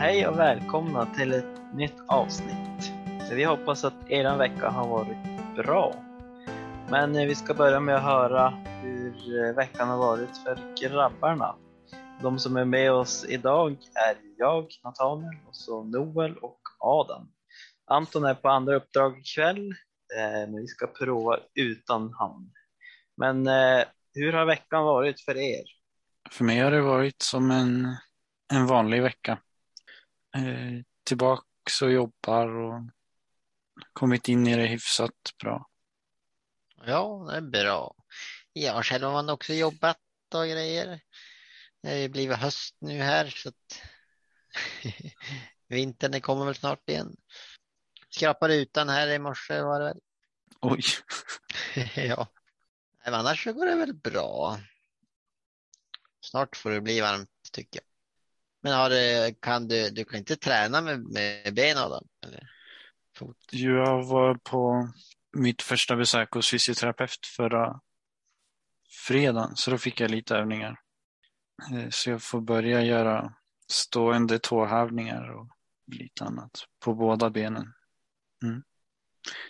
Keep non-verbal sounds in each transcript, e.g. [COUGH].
hej och välkomna till ett nytt avsnitt. Vi hoppas att er vecka har varit bra. Men eh, vi ska börja med att höra hur eh, veckan har varit för grabbarna. De som är med oss idag är jag, Nathaniel, och så Noel och Adam. Anton är på andra uppdrag ikväll, eh, men vi ska prova utan han. Men hur har veckan varit för er? För mig har det varit som en, en vanlig vecka. Eh, tillbaks och jobbar och kommit in i det hyfsat bra. Ja, det är bra. Jag själv har man också jobbat och grejer. Det har ju blivit höst nu här så att [LAUGHS] vintern kommer väl snart igen. Skrapade utan här i morse var det väl. Oj. [LAUGHS] ja. Men annars så går det väl bra. Snart får det bli varmt tycker jag. Men har du, kan du, du kan inte träna med, med benen då? Eller? Fot. Jag var på mitt första besök hos fysioterapeut förra fredagen, så då fick jag lite övningar. Eh, så jag får börja göra stående tåhävningar och lite annat på båda benen. Mm.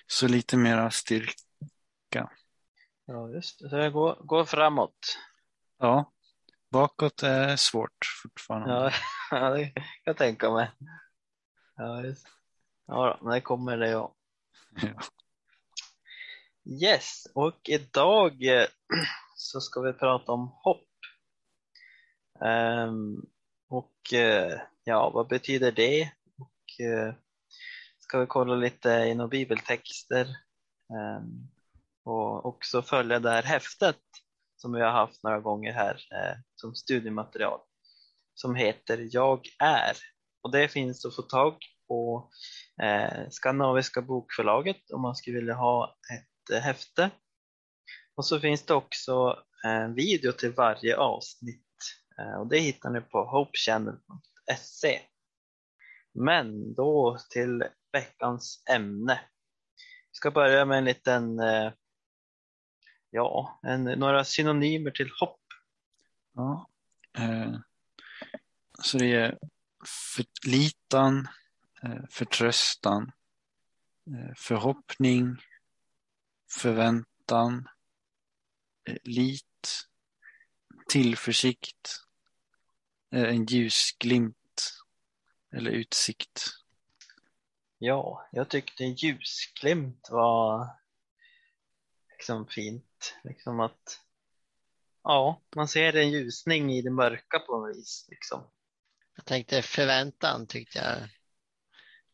Så lite mera styrka. Ja, just det. Så det går, går framåt. Ja, bakåt är svårt fortfarande. [LAUGHS] Ja, det kan jag tänka mig. Ja, just. ja men det kommer det ja. ja. Yes, och idag eh, [CLEARS THROAT] så ska vi prata om hopp. Um, och uh, ja, vad betyder det? Och uh, ska vi kolla lite i några bibeltexter um, och också följa det här häftet som vi har haft några gånger här eh, som studiematerial som heter Jag är. Och det finns att få tag på eh, Skandinaviska bokförlaget om man skulle vilja ha ett eh, häfte. Och så finns det också eh, en video till varje avsnitt eh, och det hittar ni på hopechannel.se. Men då till veckans ämne. Vi ska börja med en liten, eh, ja, en, några synonymer till hopp. Ja, eh, så det är förlitan, eh, förtröstan, eh, förhoppning, förväntan, eh, lit, tillförsikt, en ljusglimt eller utsikt. Ja, jag tyckte ljusglimt var liksom fint. Liksom att ja, man ser en ljusning i det mörka på något vis. Liksom. Jag tänkte förväntan tyckte jag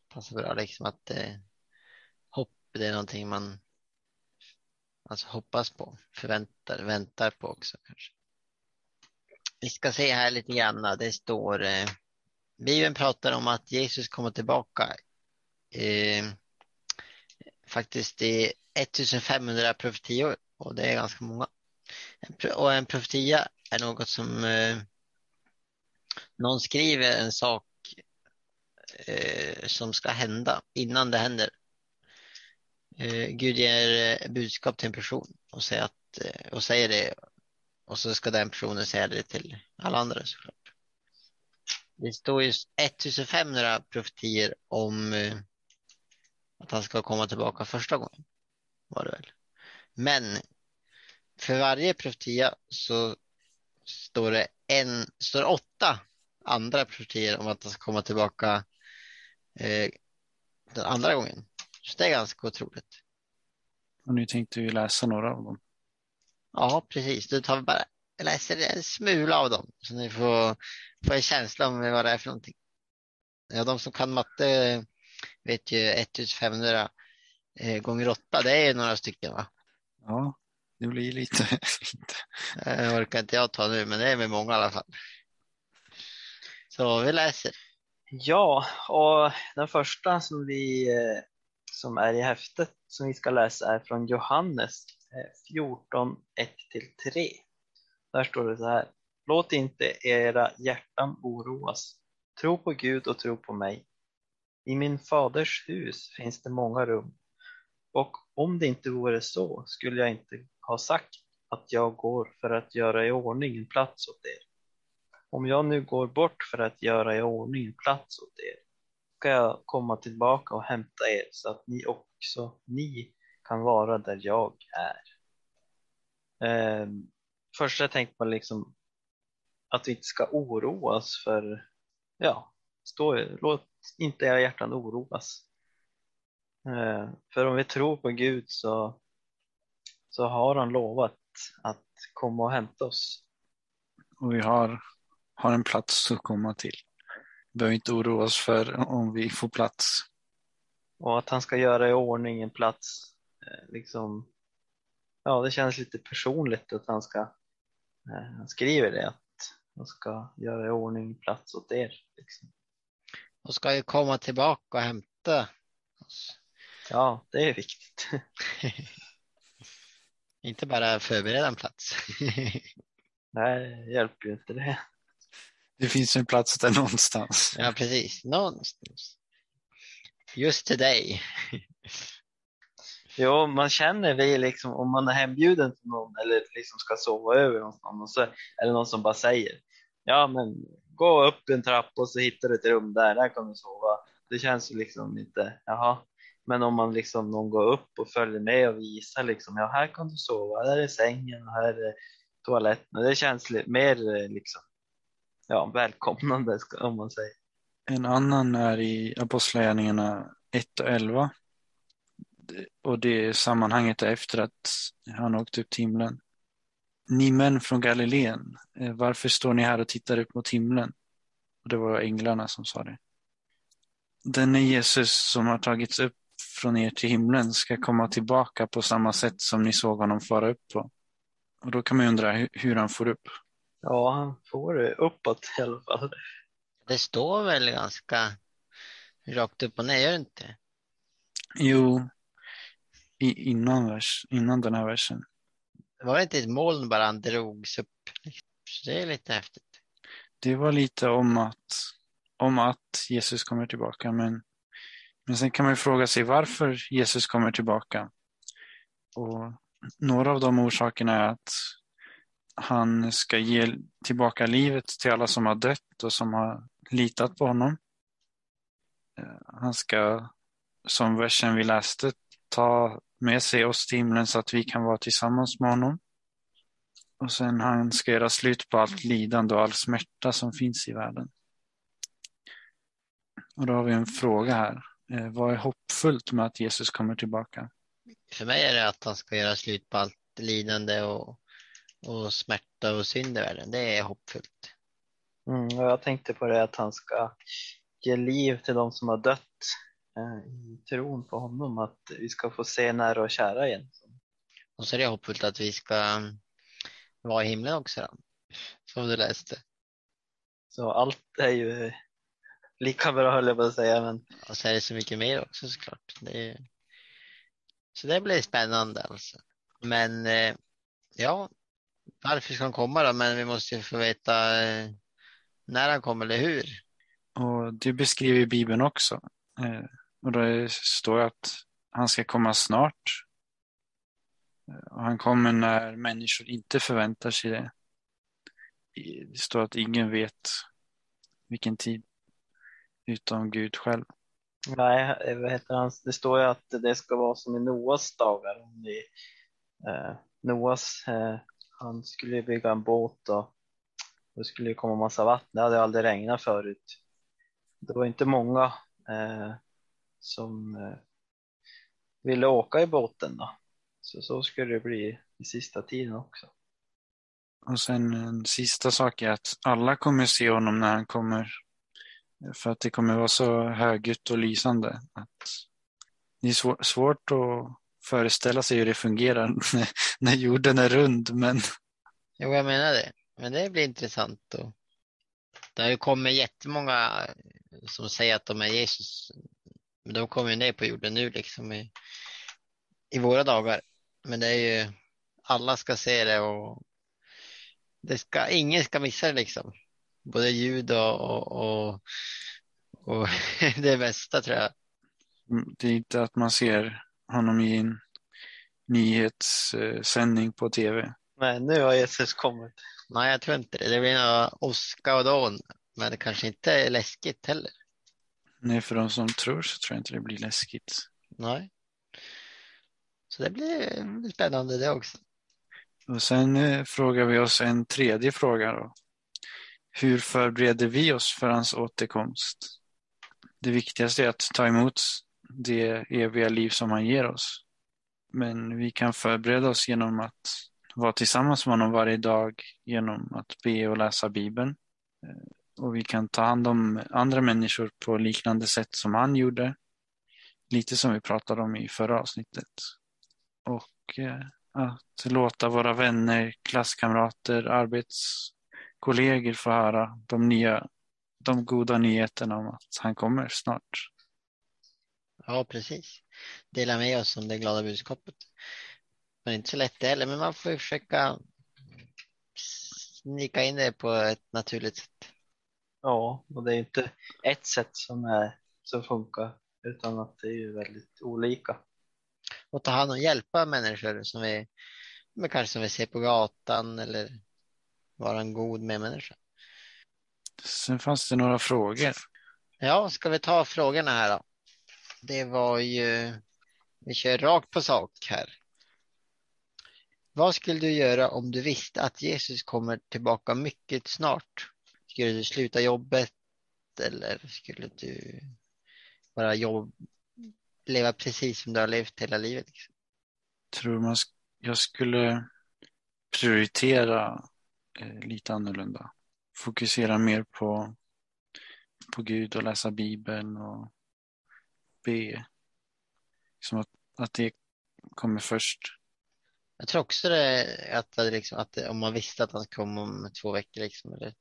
passar bra. Liksom att eh, hopp det är någonting man alltså hoppas på, förväntar, väntar på också kanske. Vi ska se här lite grann. Det står eh, Bibeln pratar om att Jesus kommer tillbaka. Eh, faktiskt i 1500 profetior och det är ganska många. Och en profetia är något som eh, någon skriver en sak eh, som ska hända innan det händer. Eh, Gud ger eh, budskap till en person och säger, att, eh, och säger det och så ska den personen säga det till alla andra såklart. Det står ju 1500 profetier om eh, att han ska komma tillbaka första gången. Var det väl. Men för varje profetia så står det en, står åtta andra profetier om att han ska komma tillbaka eh, den andra gången. Så det är ganska otroligt. Och nu tänkte vi läsa några av dem. Ja, precis. Du tar bara läser en smula av dem så ni får, får en känsla om vad det är för någonting. Ja, de som kan matte vet ju 1500 eh, gånger 8, det är några stycken va? Ja, det blir lite. [LAUGHS] det orkar inte jag ta nu, men det är med många i alla fall. Så vi läser. Ja, och den första som, vi, eh, som är i häftet som vi ska läsa är från Johannes 14, eh, 1-3. Där står det så här. Låt inte era hjärtan oroas. Tro på Gud och tro på mig. I min faders hus finns det många rum. Och om det inte vore så skulle jag inte ha sagt att jag går för att göra i ordning en plats åt er. om jag nu går bort för att göra i ordning en plats åt er, ska jag komma tillbaka och hämta er så att ni också, ni kan vara där jag är. Ehm, först jag tänkte man liksom att vi inte ska oroa oss för, ja, stå, låt inte era hjärtan oroas. Eh, för om vi tror på Gud så, så har han lovat att komma och hämta oss. Och vi har, har en plats att komma till. Vi behöver inte oroa oss för om vi får plats. Och att han ska göra i ordning en plats, eh, liksom, ja det känns lite personligt att han ska, eh, han skriver det, att han ska göra i ordning plats åt er. Liksom. Och ska ju komma tillbaka och hämta oss. Ja, det är viktigt. [LAUGHS] Inte bara förbereda en plats. [LAUGHS] Nej, det hjälper ju inte det. Det finns en plats där någonstans. ja, precis. Någonstans. Just till dig. [LAUGHS] Jo, man känner det liksom om man är hembjuden till någon eller liksom ska sova över hos någon och så är det någon som bara säger ja men gå upp en trappa och så hittar du ett rum där, där kan du sova. Det känns ju liksom inte, jaha. Men om man liksom någon går upp och följer med och visar liksom, ja här kan du sova, här är sängen och här är toaletten. Det känns mer eh, liksom, ja välkomnande om man säger. En annan är i Apostlagärningarna 1 och 11. Och det sammanhanget är efter att han åkte upp till himlen. Ni män från Galileen, eh, varför står ni här och tittar upp mot himlen? Och det var änglarna som sa det. Denne Jesus som har tagits upp från er till himlen ska komma tillbaka på samma sätt som ni såg honom fara upp på. Och då kan man undra hur, han får upp. Ja, han får det uppåt i alla fall. Det står väl ganska rakt upp och ner, gör det inte? Jo, i, innan, vers, innan den här versen. Var det inte ett moln bara han drogs upp? Så det är lite häftigt. Det var lite om att, om att Jesus kommer tillbaka, men, men sen kan man ju fråga sig varför Jesus kommer tillbaka. Och några av de orsakerna är att han ska ge tillbaka livet till alla som har dött och som har litat på honom. Eh, han ska, som versen vi läste, ta med sig oss till himlen så att vi kan vara tillsammans med honom. Och sen han ska göra slut på allt lidande och all smärta som finns i världen. Och då har vi en fråga här. Eh, vad är hoppfullt med att Jesus kommer tillbaka? För mig är det att han ska göra slut på allt lidande och, och smärta och synd i världen. Det är hoppfullt. Mm, och jag tänkte på det att han ska ge liv till de som har dött eh, i tron på honom, att vi ska få se nära och kära igen. Och så är det hoppfullt att vi ska vara i himlen också då, som du läste. Så allt är ju lika bra höll jag på att säga. Men... Och så är det så mycket mer också såklart. Det är... Så det blir spännande alltså. Men eh, ja, varför ska han komma då? Men vi måste ju få veta eh, när han kommer eller hur. Och det beskriver Bibeln också. Eh, och då står det att han ska komma snart. Och han kommer när människor inte förväntar sig det. Det står att ingen vet vilken tid utom Gud själv. Nej, vad heter han? det står ju att det ska vara som i Noas dagar. I, eh, Noas, eh, han skulle bygga en båt och det skulle komma massa vatten. Det hade aldrig regnat förut. Det var inte många eh, som eh, ville åka i båten då. Så så skulle det bli i sista tiden också. Och sen en sista sak är att alla kommer se honom när han kommer. För att det kommer vara så högljutt och lysande. Att det är svårt att föreställa sig hur det fungerar [LAUGHS] när jorden är rund. Men... Jo, jag menar det. Men det blir intressant. Då. Det har ju kommit jättemånga som säger att de är Jesus. Men de kommer ju ner på jorden nu liksom i, i våra dagar. Men det är ju, alla ska se det och det ska, ingen ska missa det liksom. Både ljud och, och, och, [LAUGHS] det bästa tror jag. Mm, det är inte att man ser honom i en nyhetssändning på tv. Nej, nu har Jesus kommit. Nej, jag tror inte det. Det blir nog åska och dån, men det kanske inte är läskigt heller. Nej, för de som tror så tror jag inte det blir läskigt. Nej. Så det blir spännande det också. Och sen eh, frågar vi oss en tredje fråga då. Hur förbereder vi oss för hans återkomst? Det viktigaste är att ta emot det eviga liv som han ger oss. Men vi kan förbereda oss genom att vara tillsammans med honom varje dag genom att be och läsa Bibeln. Eh, och vi kan ta hand om andra människor på liknande sätt som han gjorde. Lite som vi pratade om i förra avsnittet. Och eh, att låta våra vänner, klasskamrater, arbets arbetskollegor få höra de nya, de goda nyheterna om att han kommer snart. Ja, precis. Dela med oss om det glada budskapet. Men inte så lätt det heller, men man får ju försöka snika in det på ett naturligt sätt. Ja, och det är inte ett sätt som, är, som funkar utan att det är ju väldigt olika. Och ta hand om, hjälpa människor som vi, men kanske som vi ser på gatan eller vara en god medmänniska. Sen fanns det några frågor. Ja, ska vi ta frågorna här då? Det var ju, vi kör rakt på sak här. Vad skulle du göra om du visste att Jesus kommer tillbaka mycket snart? Skulle du sluta jobbet eller skulle du bara jobb, leva precis som du har levt hela livet? Liksom? Tror man jag skulle prioritera Eh, lite annorlunda. Fokusera mer på, på Gud och läsa Bibeln och be. Som att, att det kommer först. Jag tror också det, att, det liksom, att det, om man visste att han kom om två veckor liksom, eller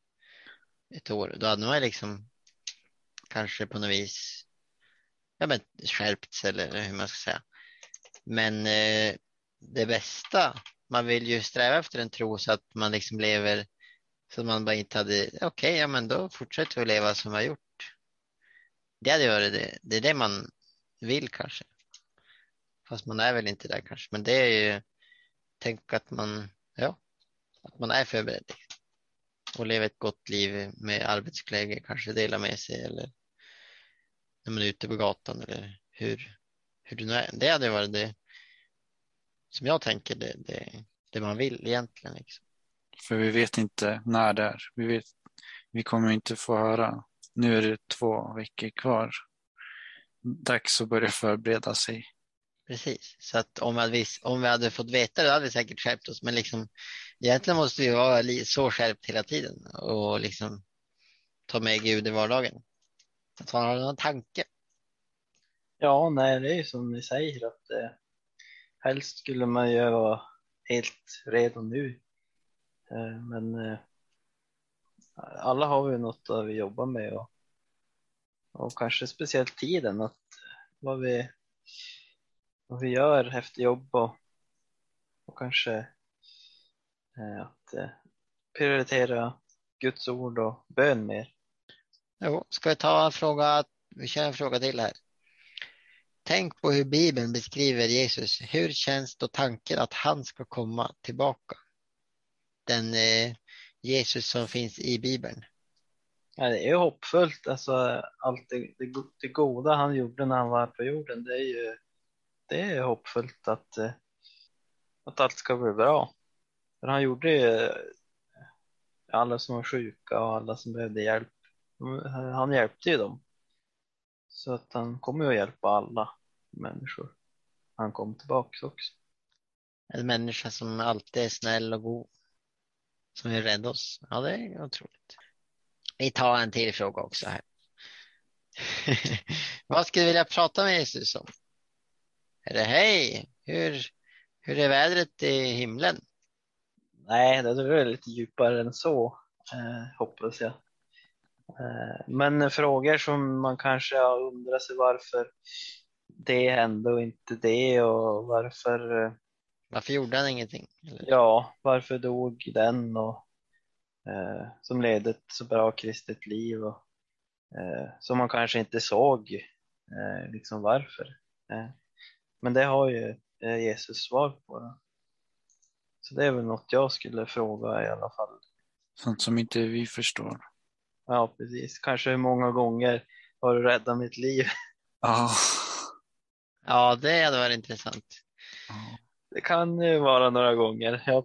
ett år, då hade man liksom kanske på något vis ja, men, skärpts eller hur man ska säga. Men eh, det bästa, man vill ju sträva efter en tro så att man liksom lever så att man bara inte hade, okej, okay, ja men då fortsätter vi att leva som vi har gjort. Det hade varit det, det är det man vill kanske. Fast man är väl inte där kanske, men det är ju, tänk att man, ja, att man är förberedd och lever ett gott liv med arbetskollegor, kanske dela med sig eller när man är ute på gatan eller hur, hur det nu är. Det hade varit det som jag tänker, det, det, det man vill egentligen. Liksom. För vi vet inte när det är. Vi, vet, vi kommer inte få höra. Nu är det två veckor kvar. Dags att börja förbereda sig. Precis, så att om vi, om vi hade fått veta det hade vi säkert skärpt oss. Men liksom, egentligen måste vi vara så skärpt hela tiden och liksom ta med Gud i vardagen. Att man har någon tanke. Ja, nej, det är ju som ni säger att eh, helst skulle man ju vara helt redo nu. Eh, men eh, alla har vi något att vi jobbar med och, och kanske speciellt tiden, att vad vi, vad vi gör efter jobb och, och kanske eh, att prioritera Guds ord och bön mer. Jo, ska vi ta en fråga, vi kör en fråga till här. Tänk på hur Bibeln beskriver Jesus. Hur känns då tanken att han ska komma tillbaka? Den eh, Jesus som finns i Bibeln. Ja, det är ju hoppfullt, alltså allt det, det, det goda han gjorde när han var på jorden, det är ju det är hoppfullt att, eh, att allt ska bli bra. För han gjorde ju eh, alla som var sjuka och alla som behövde hjälp, mm, han hjälpte ju dem. Så att han kommer att hjälpa alla människor. Han kom tillbaka också. En människa som alltid är snäll och god. Som vill rädda oss. Ja, det är otroligt. Vi tar en till fråga också här. [LAUGHS] Vad skulle du vilja prata med Jesus om? Är det hej, hur, hur är vädret i himlen? Nej, det är lite djupare än så, eh, hoppas jag. Eh, men frågor som man kanske har undrat sig varför det hände och inte det och varför eh, Varför gjorde han ingenting? Eller? Ja, varför dog den och eh, som ledde ett så bra kristet liv och eh, som man kanske inte såg eh, liksom varför. Eh, men det har ju eh, Jesus svar på. Då. Så det är väl något jag skulle fråga i alla fall Sånt som inte vi förstår. Ja, precis. Kanske hur många gånger har du räddat mitt liv? [LAUGHS] Ja. Ja, det hade varit intressant. Ja. Det kan ju vara några gånger. Ja,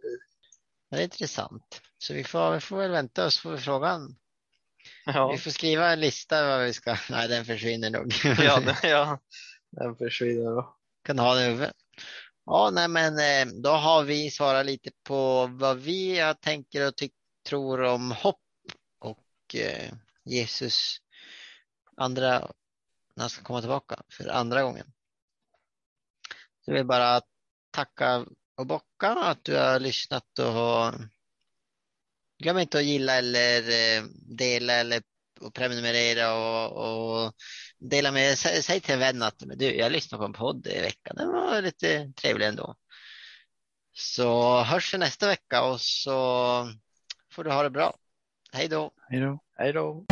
Det är intressant. Så vi får, vi får väl vänta oss på frågan. ja, Vi får skriva en lista vad vi ska... [LAUGHS] Nej, den försvinner nog. [LAUGHS] ja, den- ja, den försvinner då. kan ha det i huvudet. Ja, nej, men eh, då har vi svarat lite på vad vi tänker och tyck- tror om hopp och eh, Jesus andra, när han ska komma tillbaka för andra gången. Så jag vill bara tacka och bocka att du har lyssnat och har... glöm inte att gilla eller eh, dela eller och prenumerera och, och dela med, sä, säg till en vän att du, jag lyssnar på en podd i veckan, den var lite trevlig ändå. Så hörs vi nästa vecka och så får du ha det bra. Hej då. Hej då. Hej då.